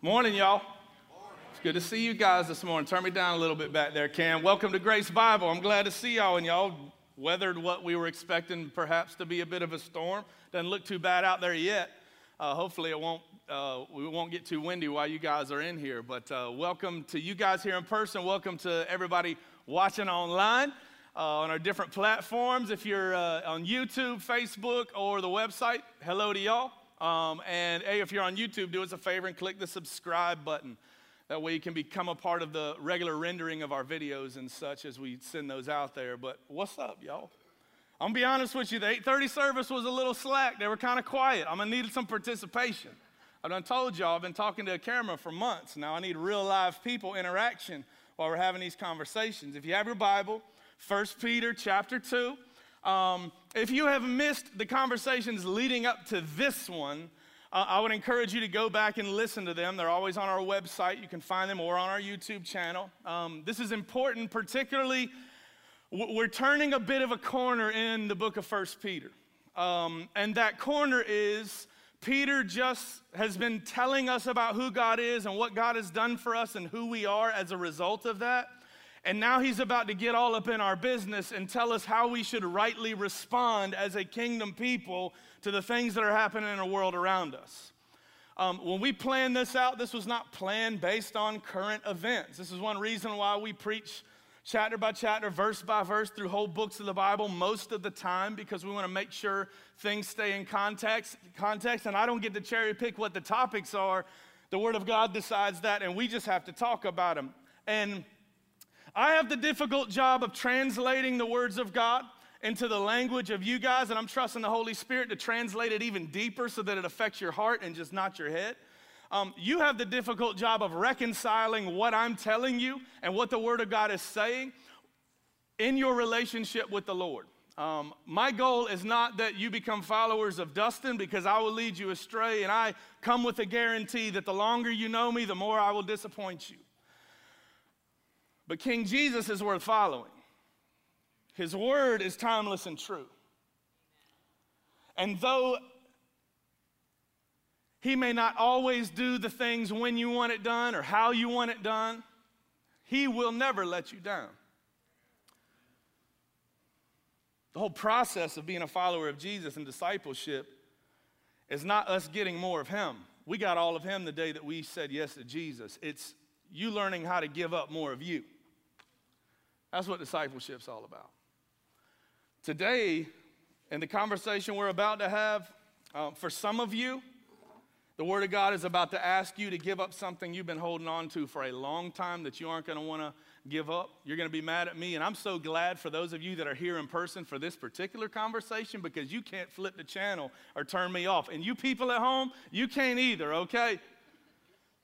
Morning, y'all. It's good to see you guys this morning. Turn me down a little bit back there, Cam. Welcome to Grace Bible. I'm glad to see y'all, and y'all weathered what we were expecting perhaps to be a bit of a storm. Doesn't look too bad out there yet. Uh, hopefully, it won't. Uh, we won't get too windy while you guys are in here. But uh, welcome to you guys here in person. Welcome to everybody watching online uh, on our different platforms. If you're uh, on YouTube, Facebook, or the website, hello to y'all. Um, and hey, if you're on YouTube, do us a favor and click the subscribe button. That way you can become a part of the regular rendering of our videos and such as we send those out there. But what's up, y'all? I'm gonna be honest with you, the 8:30 service was a little slack. They were kind of quiet. I'm gonna need some participation. I've done told y'all I've been talking to a camera for months. Now I need real live people interaction while we're having these conversations. If you have your Bible, 1 Peter chapter 2. Um, if you have missed the conversations leading up to this one, uh, I would encourage you to go back and listen to them. They're always on our website. You can find them or on our YouTube channel. Um, this is important, particularly, we're turning a bit of a corner in the book of First Peter. Um, and that corner is Peter just has been telling us about who God is and what God has done for us and who we are as a result of that. And now he's about to get all up in our business and tell us how we should rightly respond as a kingdom people to the things that are happening in the world around us. Um, when we planned this out, this was not planned based on current events. This is one reason why we preach chapter by chapter, verse by verse through whole books of the Bible most of the time because we want to make sure things stay in context, context. And I don't get to cherry pick what the topics are. The Word of God decides that, and we just have to talk about them. And I have the difficult job of translating the words of God into the language of you guys, and I'm trusting the Holy Spirit to translate it even deeper so that it affects your heart and just not your head. Um, you have the difficult job of reconciling what I'm telling you and what the Word of God is saying in your relationship with the Lord. Um, my goal is not that you become followers of Dustin because I will lead you astray, and I come with a guarantee that the longer you know me, the more I will disappoint you. But King Jesus is worth following. His word is timeless and true. And though he may not always do the things when you want it done or how you want it done, he will never let you down. The whole process of being a follower of Jesus and discipleship is not us getting more of him. We got all of him the day that we said yes to Jesus. It's you learning how to give up more of you. That's what discipleship's all about. Today, in the conversation we're about to have, uh, for some of you, the Word of God is about to ask you to give up something you've been holding on to for a long time that you aren't going to want to give up. You're going to be mad at me. And I'm so glad for those of you that are here in person for this particular conversation because you can't flip the channel or turn me off. And you people at home, you can't either, okay?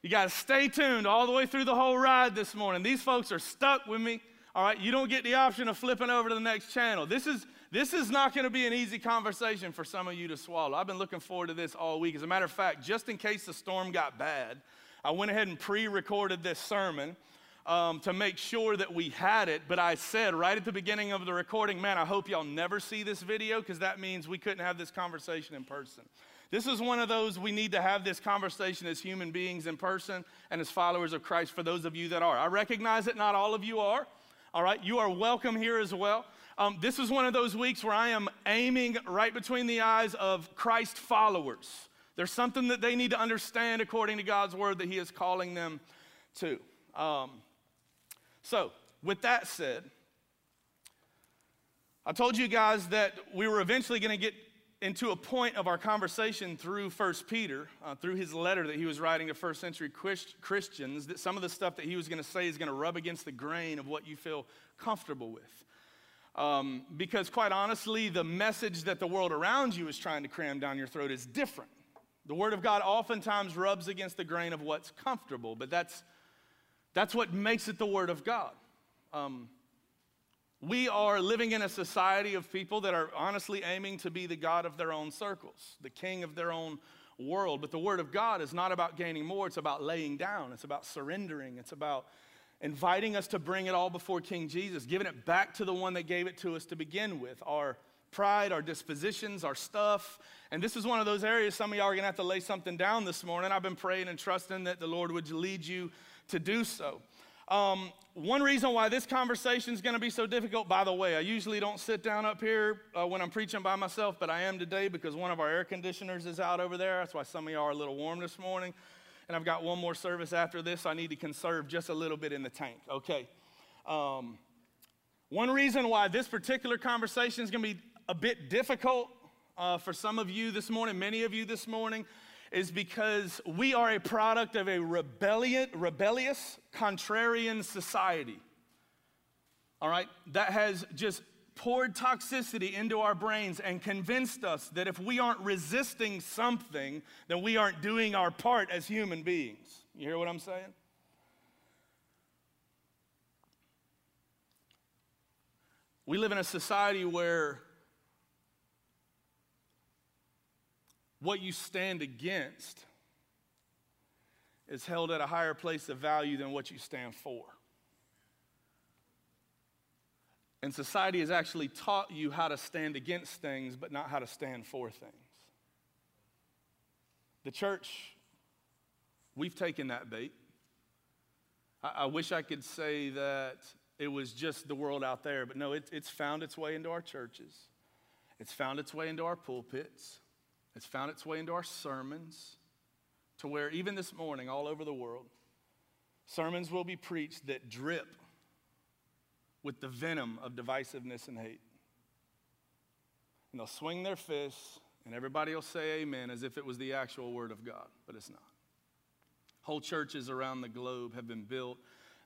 You got to stay tuned all the way through the whole ride this morning. These folks are stuck with me. All right, you don't get the option of flipping over to the next channel. This is this is not going to be an easy conversation for some of you to swallow. I've been looking forward to this all week. As a matter of fact, just in case the storm got bad, I went ahead and pre-recorded this sermon um, to make sure that we had it. But I said right at the beginning of the recording, man, I hope y'all never see this video because that means we couldn't have this conversation in person. This is one of those we need to have this conversation as human beings in person and as followers of Christ for those of you that are. I recognize that not all of you are. All right, you are welcome here as well. Um, this is one of those weeks where I am aiming right between the eyes of Christ followers. There's something that they need to understand according to God's word that He is calling them to. Um, so, with that said, I told you guys that we were eventually going to get into a point of our conversation through First Peter, uh, through his letter that he was writing to first century Christ- Christians, that some of the stuff that he was going to say is going to rub against the grain of what you feel comfortable with. Um, because, quite honestly, the message that the world around you is trying to cram down your throat is different. The Word of God oftentimes rubs against the grain of what's comfortable, but that's, that's what makes it the Word of God. Um, we are living in a society of people that are honestly aiming to be the God of their own circles, the king of their own world. But the Word of God is not about gaining more, it's about laying down, it's about surrendering, it's about inviting us to bring it all before King Jesus, giving it back to the one that gave it to us to begin with, our pride, our dispositions, our stuff. And this is one of those areas some of y'all are gonna have to lay something down this morning. I've been praying and trusting that the Lord would lead you to do so. Um, one reason why this conversation is going to be so difficult, by the way, I usually don't sit down up here uh, when I'm preaching by myself, but I am today because one of our air conditioners is out over there. That's why some of y'all are a little warm this morning. And I've got one more service after this. So I need to conserve just a little bit in the tank. Okay. Um, one reason why this particular conversation is going to be a bit difficult uh, for some of you this morning, many of you this morning, is because we are a product of a rebellion, rebellious, contrarian society. All right? That has just poured toxicity into our brains and convinced us that if we aren't resisting something, then we aren't doing our part as human beings. You hear what I'm saying? We live in a society where what you stand against is held at a higher place of value than what you stand for. And society has actually taught you how to stand against things, but not how to stand for things. The church, we've taken that bait. I, I wish I could say that it was just the world out there, but no, it, it's found its way into our churches, it's found its way into our pulpits. It's found its way into our sermons to where even this morning, all over the world, sermons will be preached that drip with the venom of divisiveness and hate. And they'll swing their fists, and everybody will say amen as if it was the actual word of God, but it's not. Whole churches around the globe have been built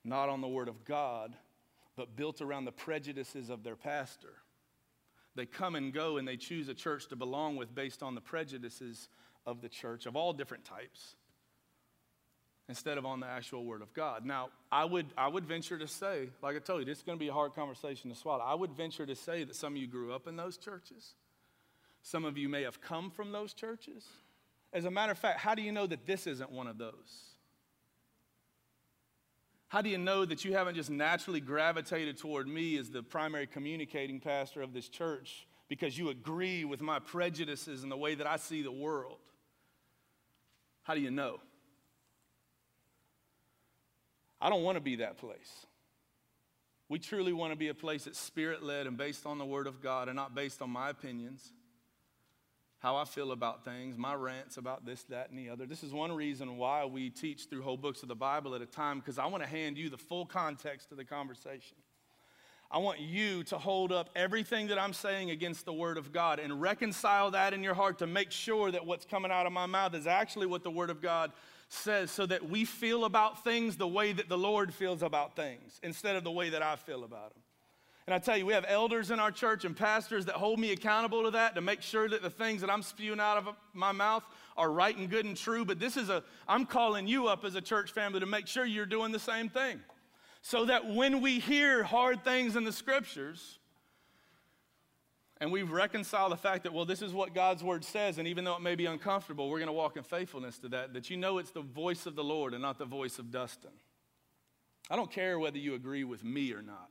not on the word of God, but built around the prejudices of their pastor they come and go and they choose a church to belong with based on the prejudices of the church of all different types instead of on the actual word of God. Now, I would, I would venture to say, like I told you, this is going to be a hard conversation to swallow. I would venture to say that some of you grew up in those churches. Some of you may have come from those churches. As a matter of fact, how do you know that this isn't one of those? How do you know that you haven't just naturally gravitated toward me as the primary communicating pastor of this church because you agree with my prejudices and the way that I see the world? How do you know? I don't want to be that place. We truly want to be a place that's spirit led and based on the Word of God and not based on my opinions how I feel about things, my rants about this, that, and the other. This is one reason why we teach through whole books of the Bible at a time, because I want to hand you the full context of the conversation. I want you to hold up everything that I'm saying against the Word of God and reconcile that in your heart to make sure that what's coming out of my mouth is actually what the Word of God says, so that we feel about things the way that the Lord feels about things instead of the way that I feel about them. And I tell you, we have elders in our church and pastors that hold me accountable to that to make sure that the things that I'm spewing out of my mouth are right and good and true. But this is a, I'm calling you up as a church family to make sure you're doing the same thing. So that when we hear hard things in the scriptures, and we've reconciled the fact that, well, this is what God's word says, and even though it may be uncomfortable, we're going to walk in faithfulness to that, that you know it's the voice of the Lord and not the voice of Dustin. I don't care whether you agree with me or not.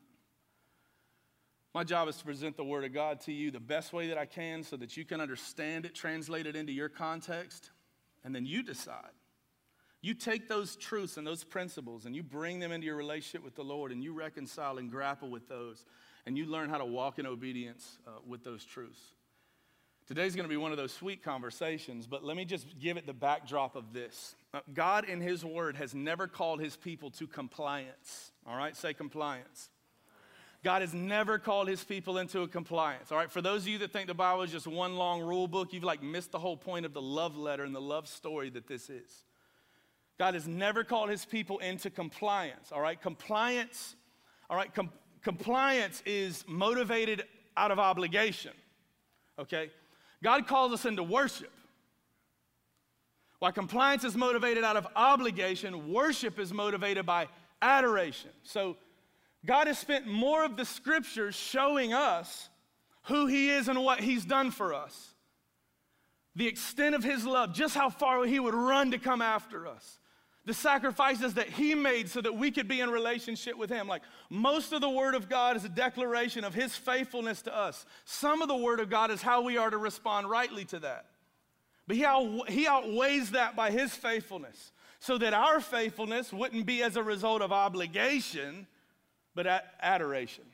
My job is to present the Word of God to you the best way that I can so that you can understand it, translate it into your context, and then you decide. You take those truths and those principles and you bring them into your relationship with the Lord and you reconcile and grapple with those and you learn how to walk in obedience uh, with those truths. Today's going to be one of those sweet conversations, but let me just give it the backdrop of this. Uh, God, in His Word, has never called His people to compliance. All right, say compliance. God has never called his people into a compliance. All right, for those of you that think the Bible is just one long rule book, you've like missed the whole point of the love letter and the love story that this is. God has never called his people into compliance. All right, compliance, all right, com- compliance is motivated out of obligation. Okay, God calls us into worship. While compliance is motivated out of obligation, worship is motivated by adoration. So, God has spent more of the scriptures showing us who He is and what He's done for us. The extent of His love, just how far He would run to come after us. the sacrifices that he made so that we could be in relationship with him. Like most of the word of God is a declaration of his faithfulness to us. Some of the word of God is how we are to respond rightly to that. But he, he outweighs that by his faithfulness so that our faithfulness wouldn't be as a result of obligation, but adoration.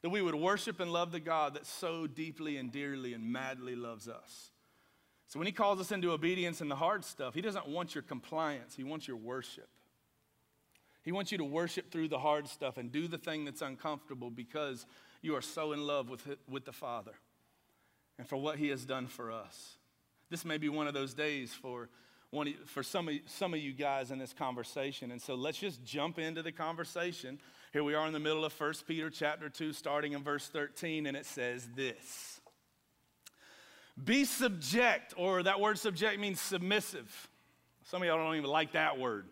That we would worship and love the God that so deeply and dearly and madly loves us. So when he calls us into obedience in the hard stuff, he doesn't want your compliance, he wants your worship. He wants you to worship through the hard stuff and do the thing that's uncomfortable because you are so in love with, with the Father and for what he has done for us. This may be one of those days for, one, for some, of, some of you guys in this conversation. And so let's just jump into the conversation. Here we are in the middle of 1 Peter chapter 2, starting in verse 13, and it says this. Be subject, or that word subject means submissive. Some of y'all don't even like that word.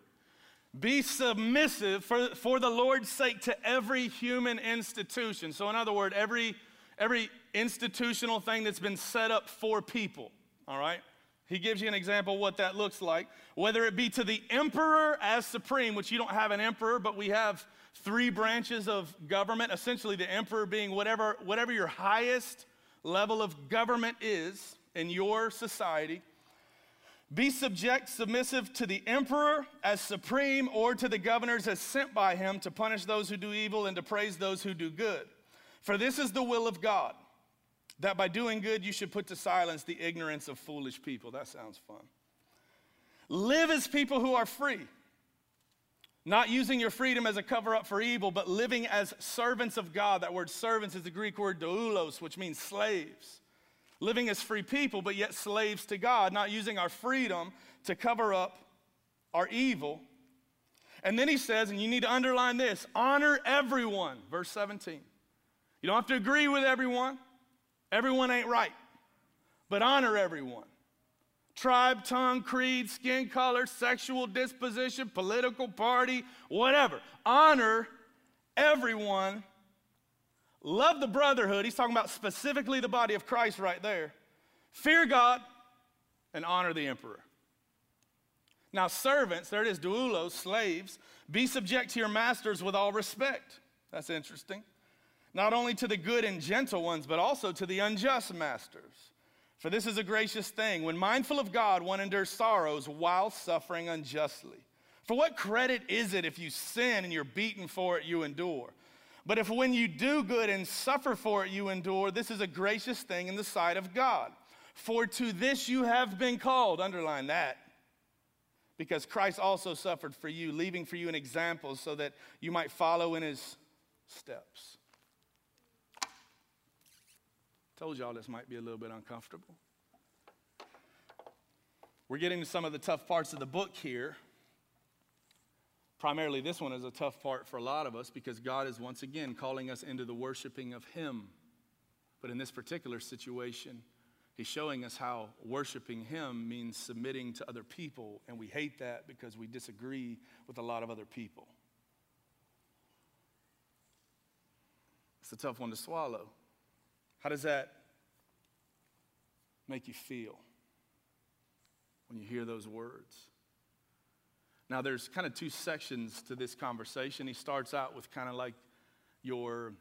Be submissive for, for the Lord's sake to every human institution. So, in other words, every, every institutional thing that's been set up for people, all right? He gives you an example what that looks like. Whether it be to the emperor as supreme, which you don't have an emperor, but we have three branches of government, essentially the emperor being whatever, whatever your highest level of government is in your society. Be subject, submissive to the emperor as supreme or to the governors as sent by him to punish those who do evil and to praise those who do good. For this is the will of God, that by doing good you should put to silence the ignorance of foolish people. That sounds fun. Live as people who are free, not using your freedom as a cover up for evil, but living as servants of God. That word servants is the Greek word doulos, which means slaves living as free people, but yet slaves to God, not using our freedom to cover up our evil. And then he says, and you need to underline this honor everyone, verse 17. You don't have to agree with everyone, everyone ain't right, but honor everyone. Tribe, tongue, creed, skin color, sexual disposition, political party, whatever. Honor everyone Love the brotherhood. He's talking about specifically the body of Christ right there. Fear God and honor the emperor. Now, servants, there it is, doulos, slaves, be subject to your masters with all respect. That's interesting. Not only to the good and gentle ones, but also to the unjust masters. For this is a gracious thing. When mindful of God, one endures sorrows while suffering unjustly. For what credit is it if you sin and you're beaten for it, you endure? But if when you do good and suffer for it, you endure, this is a gracious thing in the sight of God. For to this you have been called. Underline that. Because Christ also suffered for you, leaving for you an example so that you might follow in his steps. Told y'all this might be a little bit uncomfortable. We're getting to some of the tough parts of the book here. Primarily, this one is a tough part for a lot of us because God is once again calling us into the worshiping of Him. But in this particular situation, He's showing us how worshiping Him means submitting to other people, and we hate that because we disagree with a lot of other people. It's a tough one to swallow. How does that make you feel when you hear those words? Now, there's kind of two sections to this conversation. He starts out with kind of like your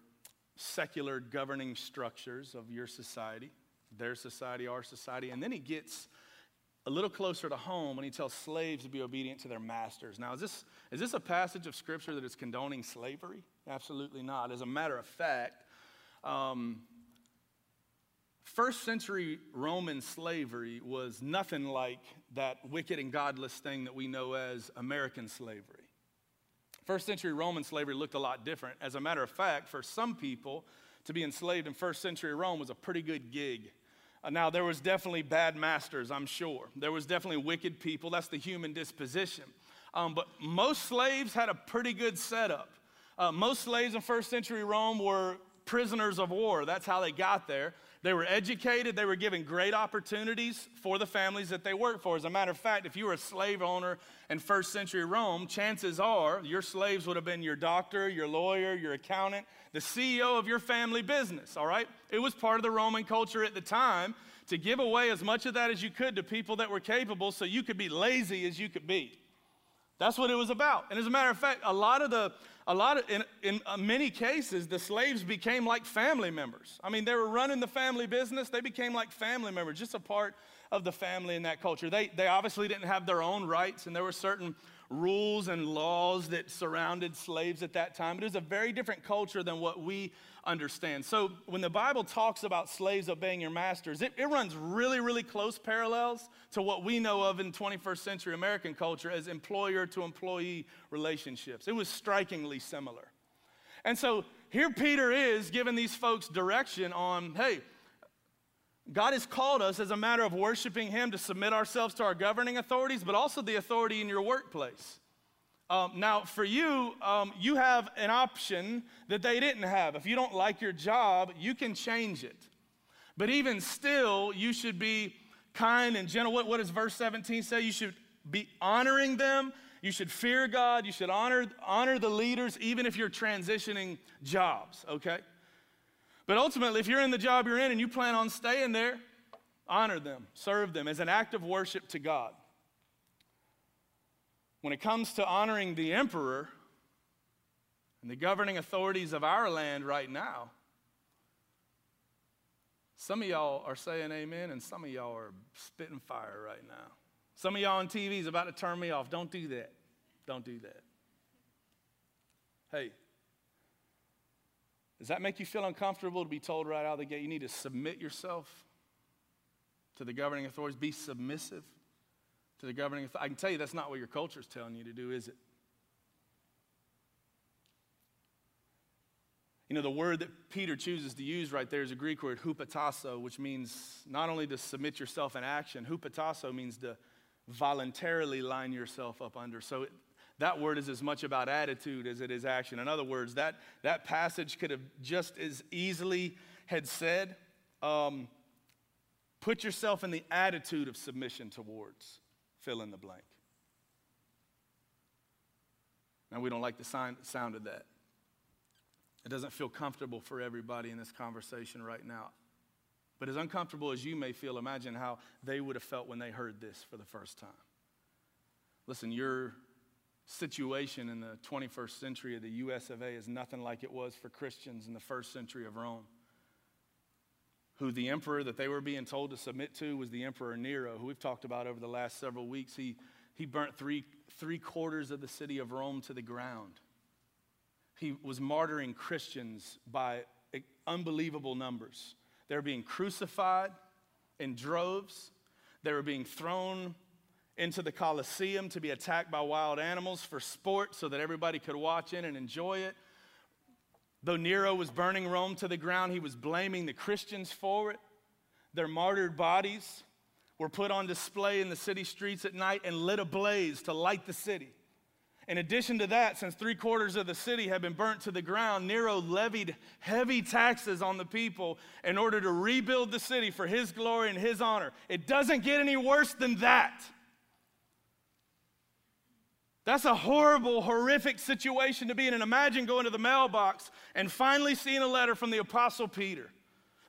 secular governing structures of your society, their society, our society, and then he gets a little closer to home when he tells slaves to be obedient to their masters. Now, is this, is this a passage of scripture that is condoning slavery? Absolutely not. As a matter of fact, um, First century Roman slavery was nothing like that wicked and godless thing that we know as American slavery. First century Roman slavery looked a lot different. As a matter of fact, for some people, to be enslaved in first century Rome was a pretty good gig. Uh, now, there was definitely bad masters, I'm sure. There was definitely wicked people. That's the human disposition. Um, but most slaves had a pretty good setup. Uh, most slaves in first century Rome were prisoners of war. That's how they got there. They were educated, they were given great opportunities for the families that they worked for. As a matter of fact, if you were a slave owner in first century Rome, chances are your slaves would have been your doctor, your lawyer, your accountant, the CEO of your family business, all right? It was part of the Roman culture at the time to give away as much of that as you could to people that were capable so you could be lazy as you could be. That's what it was about. And as a matter of fact, a lot of the, a lot of, in, in uh, many cases, the slaves became like family members. I mean, they were running the family business. They became like family members, just a part of the family in that culture. They, they obviously didn't have their own rights, and there were certain rules and laws that surrounded slaves at that time. It was a very different culture than what we understand. So when the Bible talks about slaves obeying your masters, it, it runs really, really close parallels to what we know of in 21st century American culture as employer to employee relationships. It was strikingly similar. And so here Peter is giving these folks direction on hey, God has called us as a matter of worshiping Him to submit ourselves to our governing authorities, but also the authority in your workplace. Um, now, for you, um, you have an option that they didn't have. If you don't like your job, you can change it. But even still, you should be kind and gentle. What, what does verse 17 say? You should be honoring them. You should fear God. You should honor, honor the leaders, even if you're transitioning jobs, okay? But ultimately, if you're in the job you're in and you plan on staying there, honor them, serve them as an act of worship to God. When it comes to honoring the emperor and the governing authorities of our land right now, some of y'all are saying amen, and some of y'all are spitting fire right now. Some of y'all on TV is about to turn me off. Don't do that. Don't do that. Hey, does that make you feel uncomfortable to be told right out of the gate you need to submit yourself to the governing authorities? Be submissive to the governing. I can tell you that's not what your culture is telling you to do, is it? You know, the word that Peter chooses to use right there is a Greek word, hupotasso, which means not only to submit yourself in action, hupotasso means to voluntarily line yourself up under. So it, that word is as much about attitude as it is action. In other words, that, that passage could have just as easily had said, um, put yourself in the attitude of submission towards fill in the blank. Now, we don't like the sound of that. It doesn't feel comfortable for everybody in this conversation right now. But as uncomfortable as you may feel, imagine how they would have felt when they heard this for the first time. Listen, your situation in the 21st century of the US of A is nothing like it was for Christians in the first century of Rome who the emperor that they were being told to submit to was the Emperor Nero, who we've talked about over the last several weeks. He, he burnt three, three quarters of the city of Rome to the ground. He was martyring Christians by unbelievable numbers. They were being crucified in droves, they were being thrown into the Colosseum to be attacked by wild animals for sport so that everybody could watch in and enjoy it. Though Nero was burning Rome to the ground, he was blaming the Christians for it. Their martyred bodies were put on display in the city streets at night and lit ablaze to light the city. In addition to that, since three quarters of the city had been burnt to the ground, Nero levied heavy taxes on the people in order to rebuild the city for his glory and his honor. It doesn't get any worse than that. That's a horrible, horrific situation to be in. And imagine going to the mailbox and finally seeing a letter from the Apostle Peter.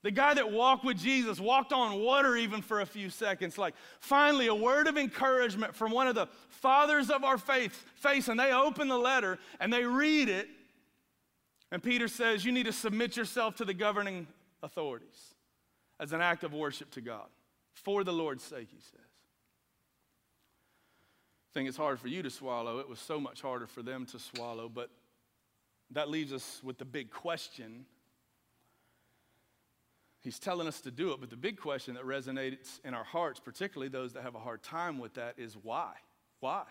The guy that walked with Jesus, walked on water even for a few seconds. Like, finally, a word of encouragement from one of the fathers of our faith, face, and they open the letter and they read it. And Peter says, You need to submit yourself to the governing authorities as an act of worship to God. For the Lord's sake, he says it's hard for you to swallow. It was so much harder for them to swallow. But that leaves us with the big question. He's telling us to do it, but the big question that resonates in our hearts, particularly those that have a hard time with that, is why? Why?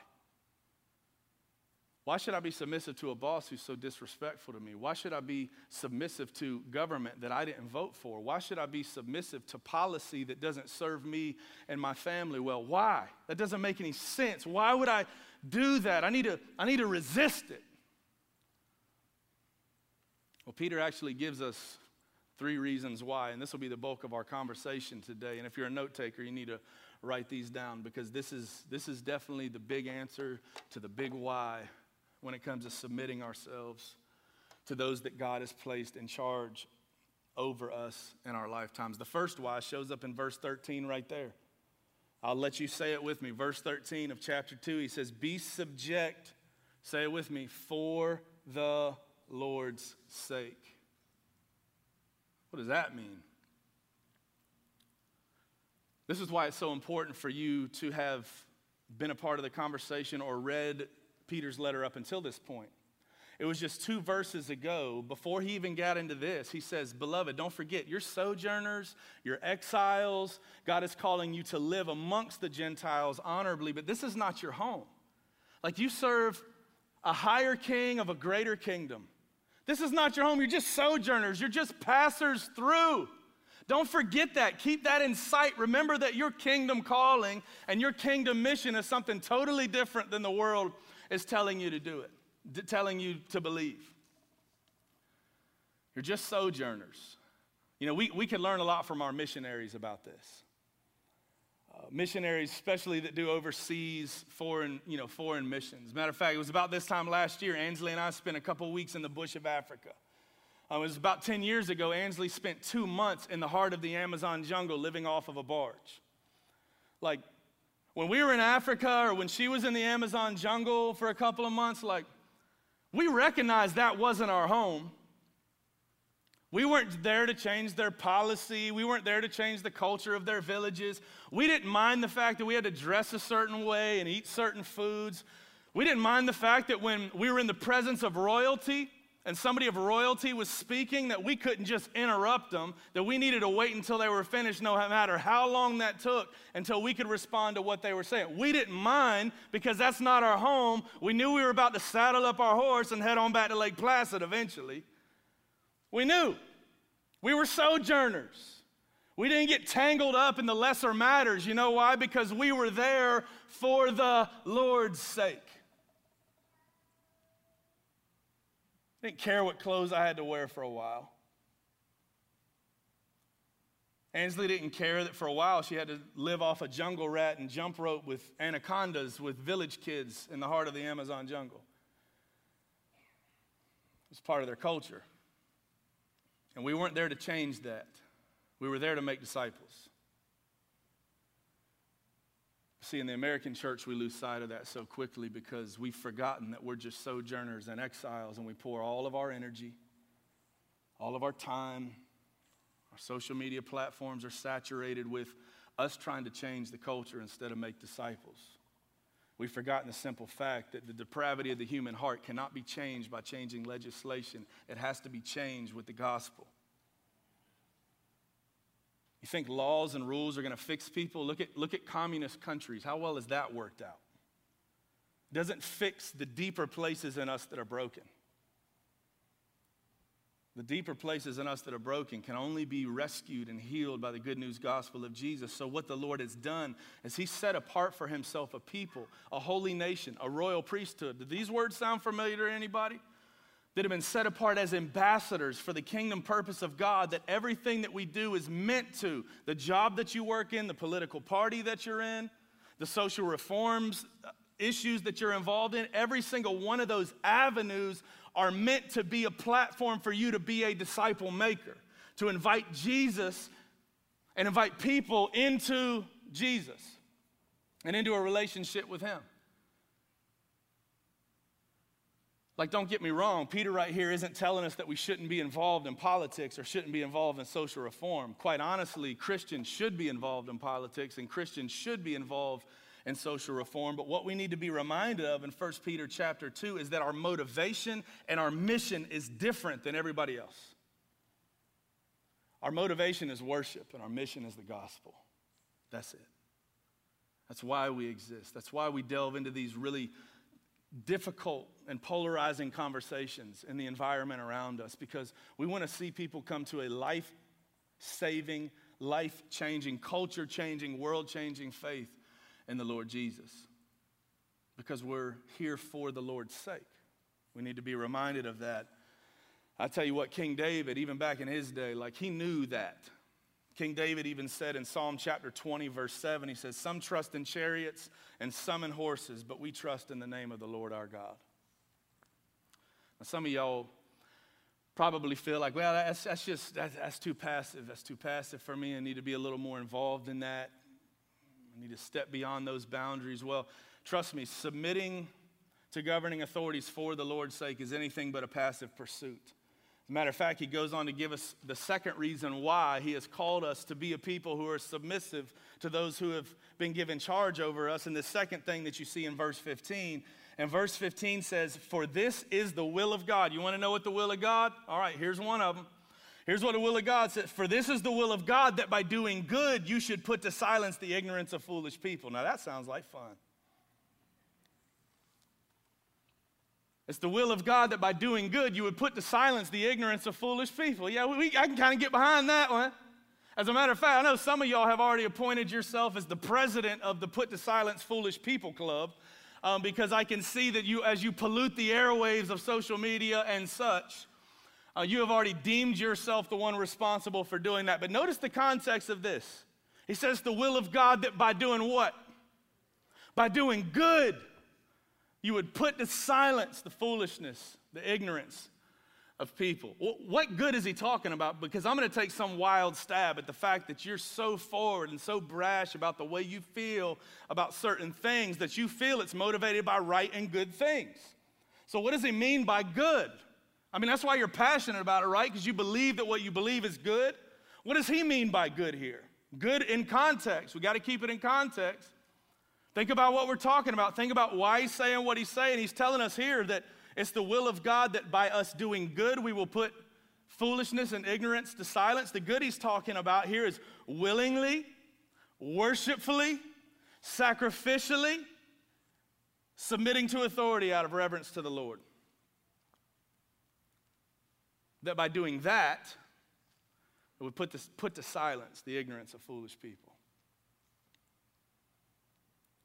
Why should I be submissive to a boss who's so disrespectful to me? Why should I be submissive to government that I didn't vote for? Why should I be submissive to policy that doesn't serve me and my family well? Why? That doesn't make any sense. Why would I do that? I need to, I need to resist it. Well, Peter actually gives us three reasons why, and this will be the bulk of our conversation today. And if you're a note taker, you need to write these down because this is, this is definitely the big answer to the big why when it comes to submitting ourselves to those that God has placed in charge over us in our lifetimes. The first why shows up in verse 13 right there. I'll let you say it with me. Verse 13 of chapter 2, he says, Be subject, say it with me, for the Lord's sake. What does that mean? This is why it's so important for you to have been a part of the conversation or read Peter's letter up until this point. It was just two verses ago, before he even got into this, he says, Beloved, don't forget, you're sojourners, you're exiles. God is calling you to live amongst the Gentiles honorably, but this is not your home. Like you serve a higher king of a greater kingdom. This is not your home. You're just sojourners, you're just passers through. Don't forget that. Keep that in sight. Remember that your kingdom calling and your kingdom mission is something totally different than the world is telling you to do it telling you to believe. You're just sojourners. You know, we, we can learn a lot from our missionaries about this. Uh, missionaries, especially that do overseas foreign, you know, foreign missions. Matter of fact, it was about this time last year, Ansley and I spent a couple weeks in the bush of Africa. Uh, it was about 10 years ago, Ansley spent two months in the heart of the Amazon jungle living off of a barge. Like, when we were in Africa or when she was in the Amazon jungle for a couple of months, like, we recognized that wasn't our home. We weren't there to change their policy. We weren't there to change the culture of their villages. We didn't mind the fact that we had to dress a certain way and eat certain foods. We didn't mind the fact that when we were in the presence of royalty, and somebody of royalty was speaking, that we couldn't just interrupt them, that we needed to wait until they were finished, no matter how long that took, until we could respond to what they were saying. We didn't mind because that's not our home. We knew we were about to saddle up our horse and head on back to Lake Placid eventually. We knew. We were sojourners. We didn't get tangled up in the lesser matters. You know why? Because we were there for the Lord's sake. Didn't care what clothes I had to wear for a while. Ansley didn't care that for a while she had to live off a jungle rat and jump rope with anacondas with village kids in the heart of the Amazon jungle. It was part of their culture. And we weren't there to change that, we were there to make disciples. See, in the American church, we lose sight of that so quickly because we've forgotten that we're just sojourners and exiles, and we pour all of our energy, all of our time, our social media platforms are saturated with us trying to change the culture instead of make disciples. We've forgotten the simple fact that the depravity of the human heart cannot be changed by changing legislation, it has to be changed with the gospel. You think laws and rules are going to fix people? Look at, look at communist countries. How well has that worked out? It doesn't fix the deeper places in us that are broken. The deeper places in us that are broken can only be rescued and healed by the good news gospel of Jesus. So, what the Lord has done is He set apart for Himself a people, a holy nation, a royal priesthood. Do these words sound familiar to anybody? That have been set apart as ambassadors for the kingdom purpose of God, that everything that we do is meant to. The job that you work in, the political party that you're in, the social reforms uh, issues that you're involved in, every single one of those avenues are meant to be a platform for you to be a disciple maker, to invite Jesus and invite people into Jesus and into a relationship with Him. Like, don't get me wrong, Peter right here isn't telling us that we shouldn't be involved in politics or shouldn't be involved in social reform. Quite honestly, Christians should be involved in politics and Christians should be involved in social reform. But what we need to be reminded of in 1 Peter chapter 2 is that our motivation and our mission is different than everybody else. Our motivation is worship and our mission is the gospel. That's it. That's why we exist. That's why we delve into these really difficult and polarizing conversations in the environment around us because we want to see people come to a life saving, life changing, culture changing, world changing faith in the Lord Jesus because we're here for the Lord's sake. We need to be reminded of that. I tell you what, King David, even back in his day, like he knew that. King David even said in Psalm chapter 20, verse 7, he says, Some trust in chariots and some in horses, but we trust in the name of the Lord our God. Now, some of y'all probably feel like, well, that's, that's just, that's, that's too passive. That's too passive for me. I need to be a little more involved in that. I need to step beyond those boundaries. Well, trust me, submitting to governing authorities for the Lord's sake is anything but a passive pursuit. As a matter of fact, he goes on to give us the second reason why he has called us to be a people who are submissive to those who have been given charge over us. And the second thing that you see in verse 15, and verse 15 says, For this is the will of God. You want to know what the will of God? All right, here's one of them. Here's what the will of God says For this is the will of God that by doing good you should put to silence the ignorance of foolish people. Now that sounds like fun. It's the will of God that by doing good you would put to silence the ignorance of foolish people. Yeah, we, I can kind of get behind that one. As a matter of fact, I know some of y'all have already appointed yourself as the president of the Put to Silence Foolish People Club um, because I can see that you, as you pollute the airwaves of social media and such, uh, you have already deemed yourself the one responsible for doing that. But notice the context of this. He says, the will of God that by doing what? By doing good, you would put to silence the foolishness, the ignorance of people. What good is he talking about? Because I'm going to take some wild stab at the fact that you're so forward and so brash about the way you feel about certain things that you feel it's motivated by right and good things. So, what does he mean by good? I mean, that's why you're passionate about it, right? Because you believe that what you believe is good. What does he mean by good here? Good in context. We got to keep it in context. Think about what we're talking about. Think about why he's saying what he's saying. He's telling us here that it's the will of God that by us doing good, we will put foolishness and ignorance to silence. The good he's talking about here is willingly, worshipfully, sacrificially, submitting to authority out of reverence to the Lord that by doing that, it would put to, put to silence the ignorance of foolish people.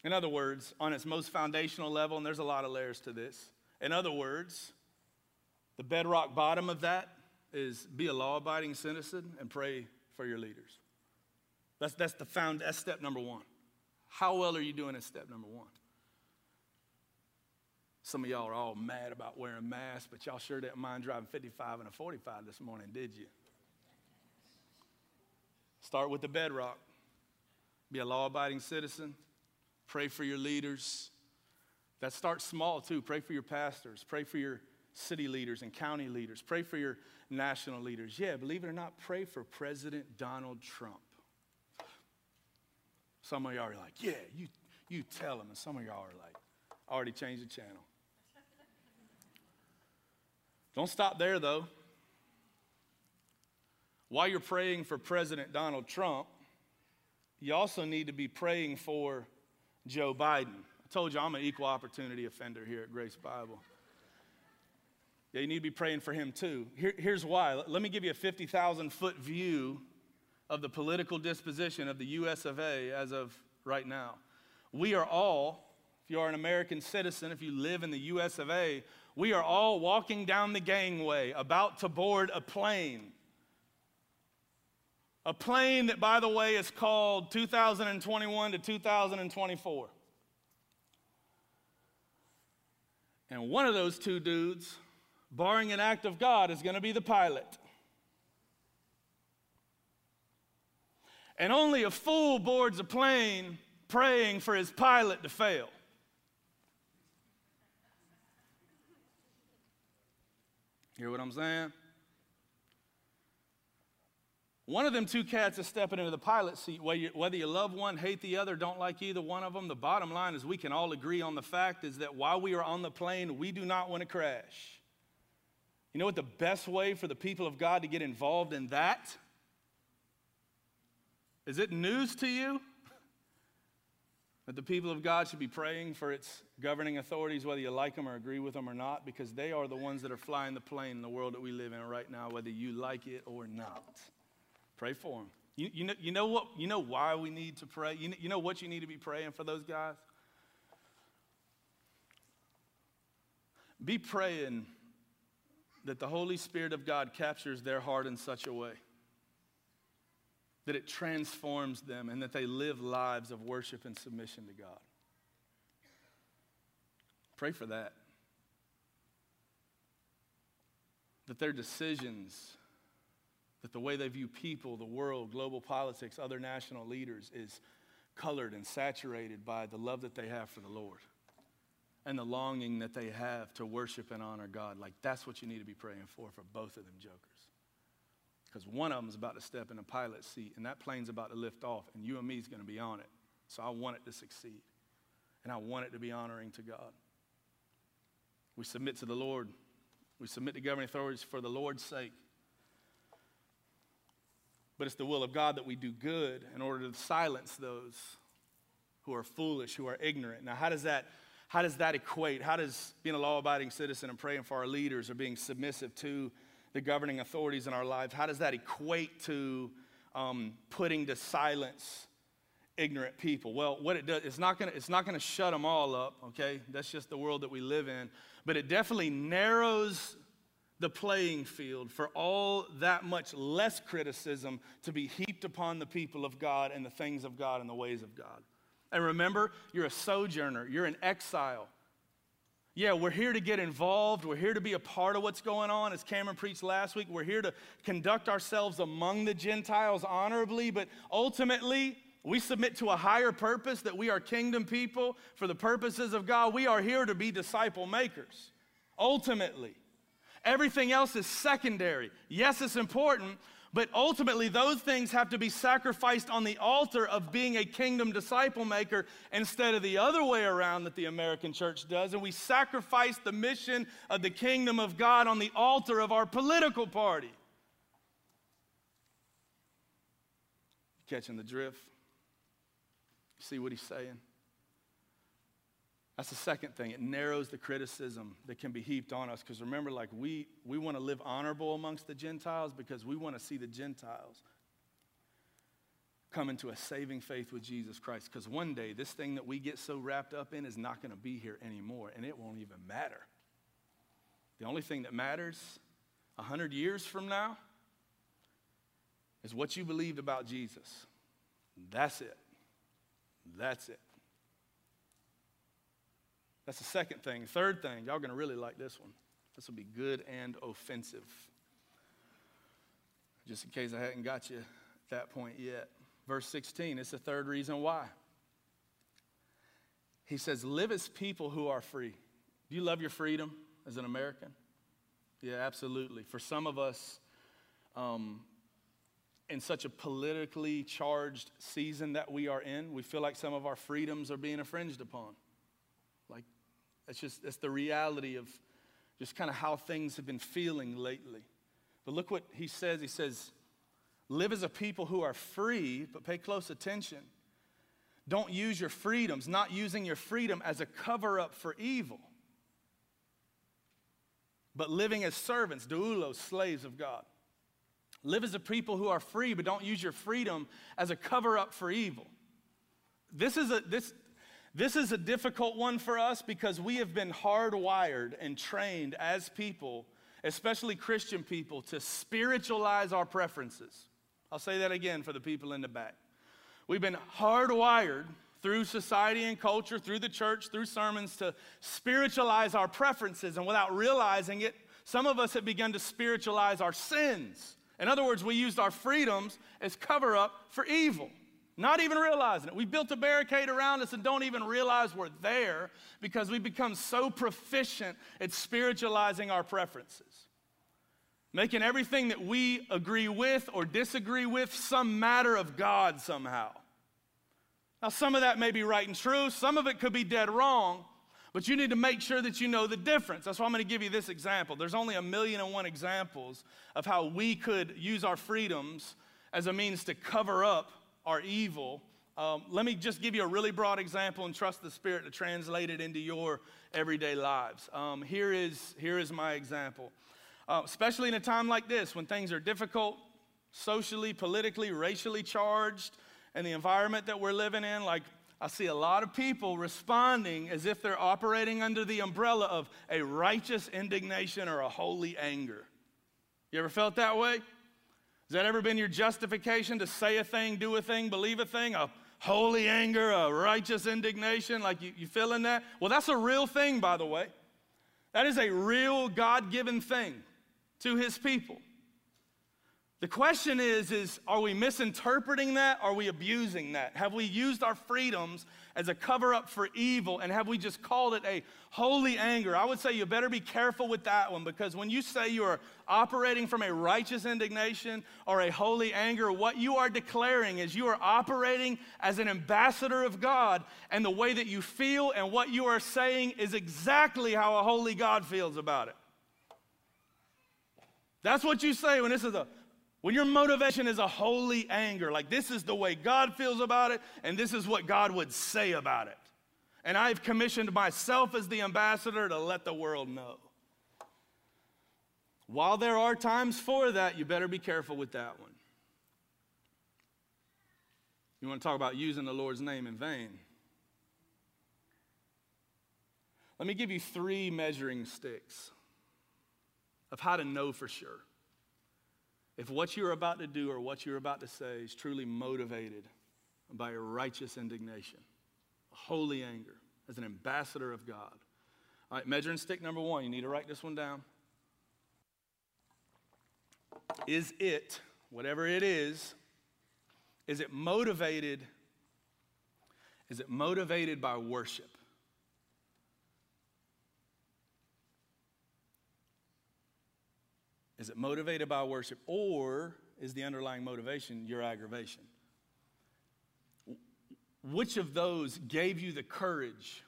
In other words, on its most foundational level, and there's a lot of layers to this, in other words, the bedrock bottom of that is be a law abiding citizen and pray for your leaders. That's, that's the found, that's step number one. How well are you doing at step number one? Some of y'all are all mad about wearing masks, but y'all sure didn't mind driving 55 and a 45 this morning, did you? Start with the bedrock. Be a law abiding citizen. Pray for your leaders. That starts small too. Pray for your pastors. Pray for your city leaders and county leaders. Pray for your national leaders. Yeah, believe it or not, pray for President Donald Trump. Some of y'all are like, yeah, you, you tell him. And some of y'all are like, I already changed the channel. Don't stop there, though. While you're praying for President Donald Trump, you also need to be praying for Joe Biden. I told you I'm an equal opportunity offender here at Grace Bible. Yeah, you need to be praying for him too. Here, here's why. Let me give you a 50,000 foot view of the political disposition of the US of A as of right now. We are all, if you are an American citizen, if you live in the US of A, we are all walking down the gangway about to board a plane. A plane that, by the way, is called 2021 to 2024. And one of those two dudes, barring an act of God, is going to be the pilot. And only a fool boards a plane praying for his pilot to fail. Hear what I'm saying? One of them two cats is stepping into the pilot seat. Whether you love one, hate the other, don't like either one of them, the bottom line is we can all agree on the fact is that while we are on the plane, we do not want to crash. You know what the best way for the people of God to get involved in that? Is it news to you? that the people of God should be praying for its governing authorities, whether you like them or agree with them or not, because they are the ones that are flying the plane in the world that we live in right now, whether you like it or not. Pray for them. You, you, know, you know what? You know why we need to pray? You know, you know what you need to be praying for those guys? Be praying that the Holy Spirit of God captures their heart in such a way that it transforms them and that they live lives of worship and submission to God. Pray for that. That their decisions, that the way they view people, the world, global politics, other national leaders is colored and saturated by the love that they have for the Lord and the longing that they have to worship and honor God. Like, that's what you need to be praying for for both of them jokers. Because one of them is about to step in a pilot seat, and that plane's about to lift off, and you and me is going to be on it. So I want it to succeed, and I want it to be honoring to God. We submit to the Lord, we submit to governing authorities for the Lord's sake. But it's the will of God that we do good in order to silence those who are foolish, who are ignorant. Now, how does that how does that equate? How does being a law abiding citizen and praying for our leaders or being submissive to the governing authorities in our lives, how does that equate to um, putting to silence ignorant people? Well, what it does, it's not gonna, it's not gonna shut them all up, okay? That's just the world that we live in. But it definitely narrows the playing field for all that much less criticism to be heaped upon the people of God and the things of God and the ways of God. And remember, you're a sojourner, you're an exile. Yeah, we're here to get involved. We're here to be a part of what's going on. As Cameron preached last week, we're here to conduct ourselves among the Gentiles honorably, but ultimately, we submit to a higher purpose that we are kingdom people for the purposes of God. We are here to be disciple makers, ultimately. Everything else is secondary. Yes, it's important, but ultimately, those things have to be sacrificed on the altar of being a kingdom disciple maker instead of the other way around that the American church does. And we sacrifice the mission of the kingdom of God on the altar of our political party. Catching the drift? See what he's saying? That's the second thing. It narrows the criticism that can be heaped on us. Because remember, like we, we want to live honorable amongst the Gentiles because we want to see the Gentiles come into a saving faith with Jesus Christ. Because one day, this thing that we get so wrapped up in is not going to be here anymore, and it won't even matter. The only thing that matters a hundred years from now is what you believed about Jesus. That's it. That's it. That's the second thing. Third thing, y'all gonna really like this one. This will be good and offensive. Just in case I hadn't got you at that point yet. Verse 16, it's the third reason why. He says, Live as people who are free. Do you love your freedom as an American? Yeah, absolutely. For some of us, um, in such a politically charged season that we are in, we feel like some of our freedoms are being infringed upon. That's just that's the reality of just kind of how things have been feeling lately. But look what he says. He says, live as a people who are free, but pay close attention. Don't use your freedoms, not using your freedom as a cover up for evil, but living as servants, doulos, slaves of God. Live as a people who are free, but don't use your freedom as a cover up for evil. This is a, this, this is a difficult one for us because we have been hardwired and trained as people, especially Christian people, to spiritualize our preferences. I'll say that again for the people in the back. We've been hardwired through society and culture, through the church, through sermons to spiritualize our preferences. And without realizing it, some of us have begun to spiritualize our sins. In other words, we used our freedoms as cover up for evil. Not even realizing it. We built a barricade around us and don't even realize we're there because we become so proficient at spiritualizing our preferences. Making everything that we agree with or disagree with some matter of God somehow. Now, some of that may be right and true, some of it could be dead wrong, but you need to make sure that you know the difference. That's why I'm going to give you this example. There's only a million and one examples of how we could use our freedoms as a means to cover up are evil. Um, let me just give you a really broad example and trust the Spirit to translate it into your everyday lives. Um, here, is, here is my example. Uh, especially in a time like this when things are difficult, socially, politically, racially charged, and the environment that we're living in, like I see a lot of people responding as if they're operating under the umbrella of a righteous indignation or a holy anger. You ever felt that way? Has that ever been your justification to say a thing, do a thing, believe a thing? A holy anger, a righteous indignation? Like you, you feeling that? Well, that's a real thing, by the way. That is a real God given thing to his people. The question is, is are we misinterpreting that? Are we abusing that? Have we used our freedoms as a cover up for evil and have we just called it a holy anger? I would say you better be careful with that one because when you say you are operating from a righteous indignation or a holy anger, what you are declaring is you are operating as an ambassador of God and the way that you feel and what you are saying is exactly how a holy God feels about it. That's what you say when this is a when your motivation is a holy anger, like this is the way God feels about it, and this is what God would say about it. And I've commissioned myself as the ambassador to let the world know. While there are times for that, you better be careful with that one. You want to talk about using the Lord's name in vain? Let me give you three measuring sticks of how to know for sure if what you're about to do or what you're about to say is truly motivated by a righteous indignation, a holy anger, as an ambassador of God. All right, measuring stick number one, you need to write this one down. Is it, whatever it is, is it motivated? Is it motivated by worship? Is it motivated by worship or is the underlying motivation your aggravation? Which of those gave you the courage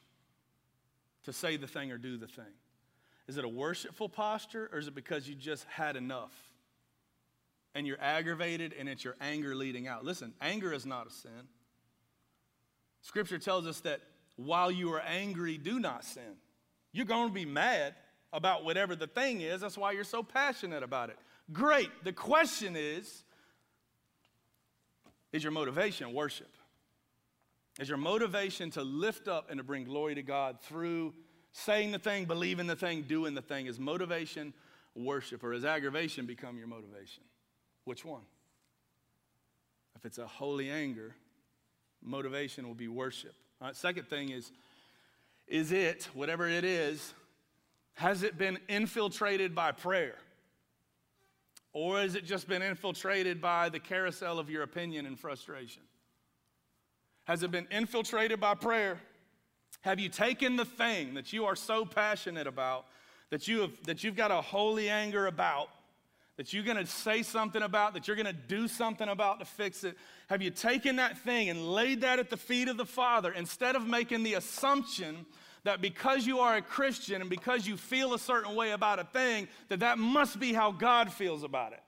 to say the thing or do the thing? Is it a worshipful posture or is it because you just had enough and you're aggravated and it's your anger leading out? Listen, anger is not a sin. Scripture tells us that while you are angry, do not sin. You're going to be mad, about whatever the thing is. That's why you're so passionate about it. Great. The question is is your motivation worship? Is your motivation to lift up and to bring glory to God through saying the thing, believing the thing, doing the thing? Is motivation worship or has aggravation become your motivation? Which one? If it's a holy anger, motivation will be worship. All right, second thing is, is it, whatever it is, has it been infiltrated by prayer? Or has it just been infiltrated by the carousel of your opinion and frustration? Has it been infiltrated by prayer? Have you taken the thing that you are so passionate about, that, you have, that you've got a holy anger about, that you're gonna say something about, that you're gonna do something about to fix it? Have you taken that thing and laid that at the feet of the Father instead of making the assumption that because you are a Christian and because you feel a certain way about a thing, that that must be how God feels about it?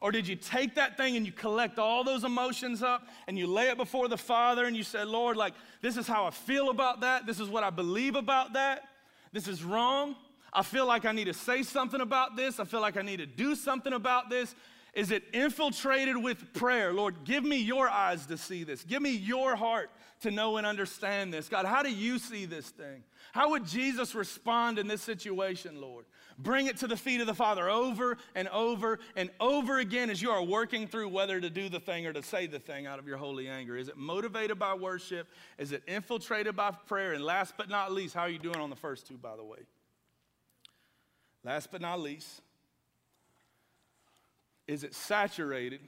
Or did you take that thing and you collect all those emotions up and you lay it before the Father and you say, Lord, like, this is how I feel about that. This is what I believe about that. This is wrong. I feel like I need to say something about this. I feel like I need to do something about this. Is it infiltrated with prayer? Lord, give me your eyes to see this. Give me your heart to know and understand this. God, how do you see this thing? How would Jesus respond in this situation, Lord? Bring it to the feet of the Father over and over and over again as you are working through whether to do the thing or to say the thing out of your holy anger. Is it motivated by worship? Is it infiltrated by prayer? And last but not least, how are you doing on the first two, by the way? Last but not least, is it saturated?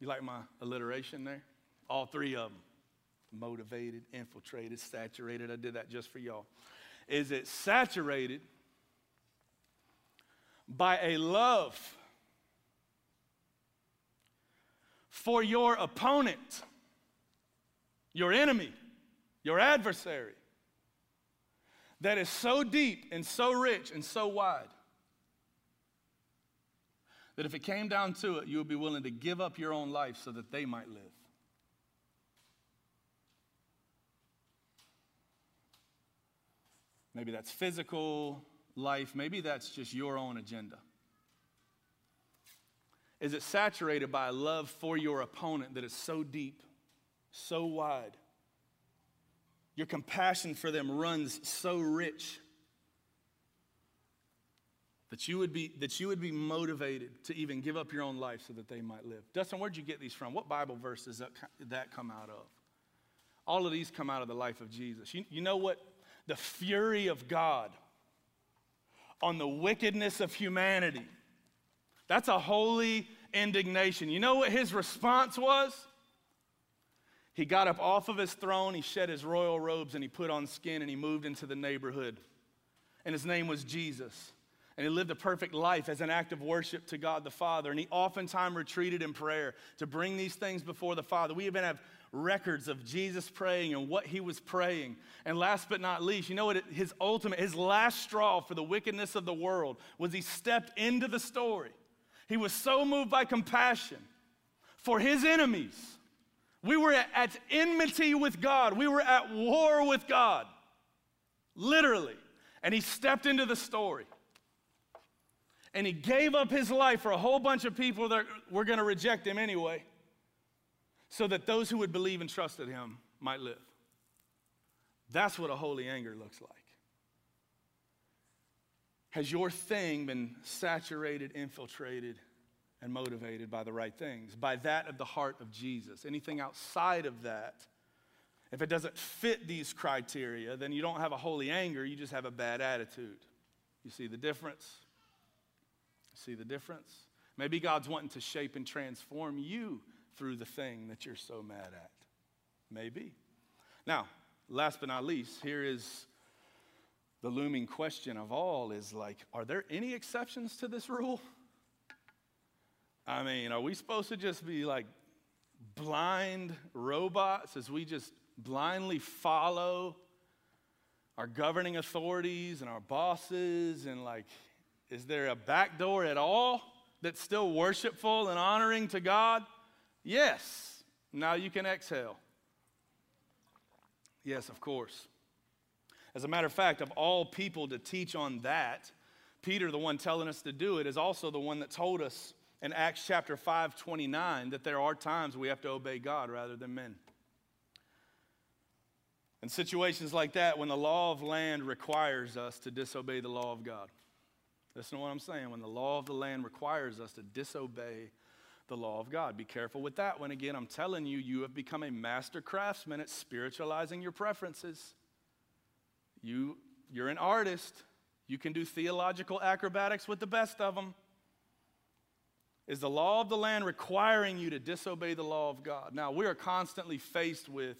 You like my alliteration there? All three of them motivated, infiltrated, saturated. I did that just for y'all. Is it saturated by a love for your opponent, your enemy, your adversary, that is so deep and so rich and so wide that if it came down to it, you would be willing to give up your own life so that they might live? Maybe that's physical life. Maybe that's just your own agenda. Is it saturated by a love for your opponent that is so deep, so wide? Your compassion for them runs so rich that you would be, that you would be motivated to even give up your own life so that they might live. Dustin, where'd you get these from? What Bible verse does that, that come out of? All of these come out of the life of Jesus. You, you know what the fury of God on the wickedness of humanity That's a holy indignation. You know what his response was? He got up off of his throne, he shed his royal robes, and he put on skin, and he moved into the neighborhood. And his name was Jesus. And he lived a perfect life as an act of worship to God the Father. And he oftentimes retreated in prayer to bring these things before the Father. We even have records of Jesus praying and what he was praying. And last but not least, you know what? His ultimate, his last straw for the wickedness of the world was he stepped into the story. He was so moved by compassion for his enemies. We were at enmity with God, we were at war with God, literally. And he stepped into the story. And he gave up his life for a whole bunch of people that were going to reject him anyway so that those who would believe and trusted him might live. That's what a holy anger looks like. Has your thing been saturated, infiltrated, and motivated by the right things? By that of the heart of Jesus? Anything outside of that, if it doesn't fit these criteria, then you don't have a holy anger, you just have a bad attitude. You see the difference? See the difference? Maybe God's wanting to shape and transform you through the thing that you're so mad at. Maybe. Now, last but not least, here is the looming question of all is like, are there any exceptions to this rule? I mean, are we supposed to just be like blind robots as we just blindly follow our governing authorities and our bosses? And like, is there a back door at all that's still worshipful and honoring to God? Yes. Now you can exhale. Yes, of course. As a matter of fact, of all people to teach on that, Peter, the one telling us to do it, is also the one that told us in Acts chapter 5 29 that there are times we have to obey God rather than men. In situations like that, when the law of land requires us to disobey the law of God. Listen to what I'm saying. When the law of the land requires us to disobey the law of God. Be careful with that one. Again, I'm telling you, you have become a master craftsman at spiritualizing your preferences. You, you're an artist. You can do theological acrobatics with the best of them. Is the law of the land requiring you to disobey the law of God? Now, we are constantly faced with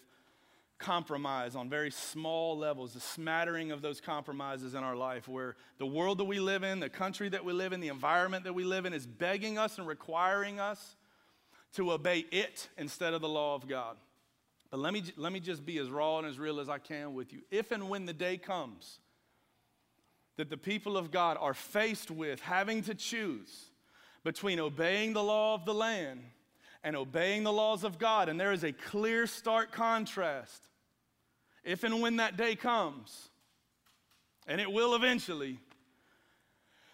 compromise on very small levels, the smattering of those compromises in our life, where the world that we live in, the country that we live in, the environment that we live in is begging us and requiring us to obey it instead of the law of God. But let me, let me just be as raw and as real as I can with you. If and when the day comes that the people of God are faced with having to choose between obeying the law of the land and obeying the laws of God, and there is a clear, stark contrast, if and when that day comes, and it will eventually,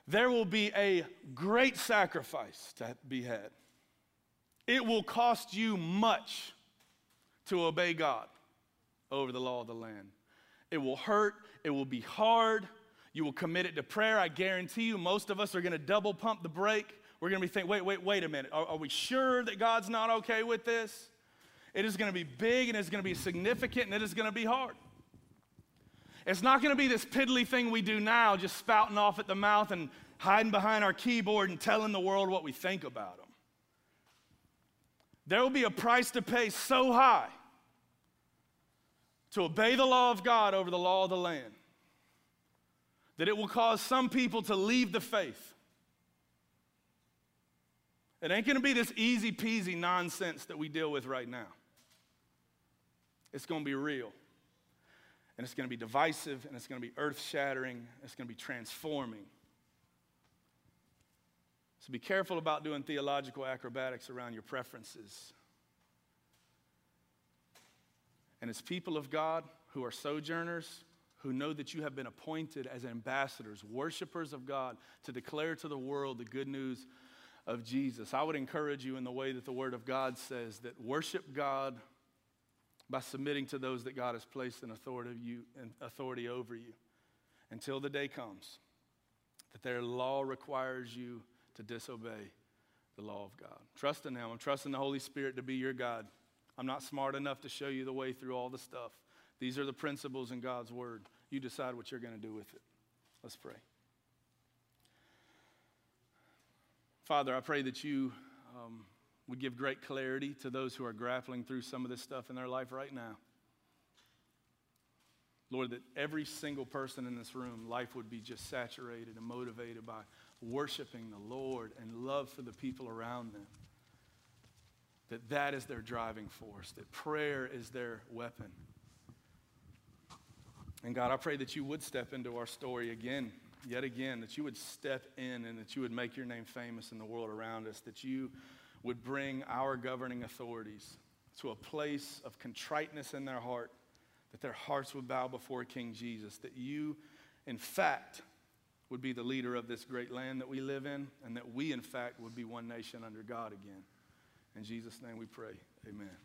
there will be a great sacrifice to be had. It will cost you much to obey God over the law of the land. It will hurt, it will be hard. You will commit it to prayer. I guarantee you, most of us are going to double pump the brake. We're going to be thinking, wait, wait, wait a minute. Are, are we sure that God's not okay with this? It is going to be big and it's going to be significant and it is going to be hard. It's not going to be this piddly thing we do now, just spouting off at the mouth and hiding behind our keyboard and telling the world what we think about them. There will be a price to pay so high to obey the law of God over the law of the land that it will cause some people to leave the faith. It ain't going to be this easy peasy nonsense that we deal with right now. It's going to be real. And it's going to be divisive, and it's going to be earth shattering, it's going to be transforming. So be careful about doing theological acrobatics around your preferences. And as people of God who are sojourners, who know that you have been appointed as ambassadors, worshipers of God, to declare to the world the good news of Jesus, I would encourage you in the way that the Word of God says that worship God by submitting to those that God has placed in authority, you, in authority over you until the day comes that their law requires you to disobey the law of God. Trust in Him. I'm trusting the Holy Spirit to be your God. I'm not smart enough to show you the way through all the stuff. These are the principles in God's Word. You decide what you're going to do with it. Let's pray. Father, I pray that you um, would give great clarity to those who are grappling through some of this stuff in their life right now. Lord, that every single person in this room, life would be just saturated and motivated by worshiping the Lord and love for the people around them. That that is their driving force, that prayer is their weapon. And God, I pray that you would step into our story again, yet again, that you would step in and that you would make your name famous in the world around us, that you would bring our governing authorities to a place of contriteness in their heart that their hearts would bow before King Jesus, that you, in fact, would be the leader of this great land that we live in, and that we, in fact, would be one nation under God again. In Jesus' name we pray. Amen.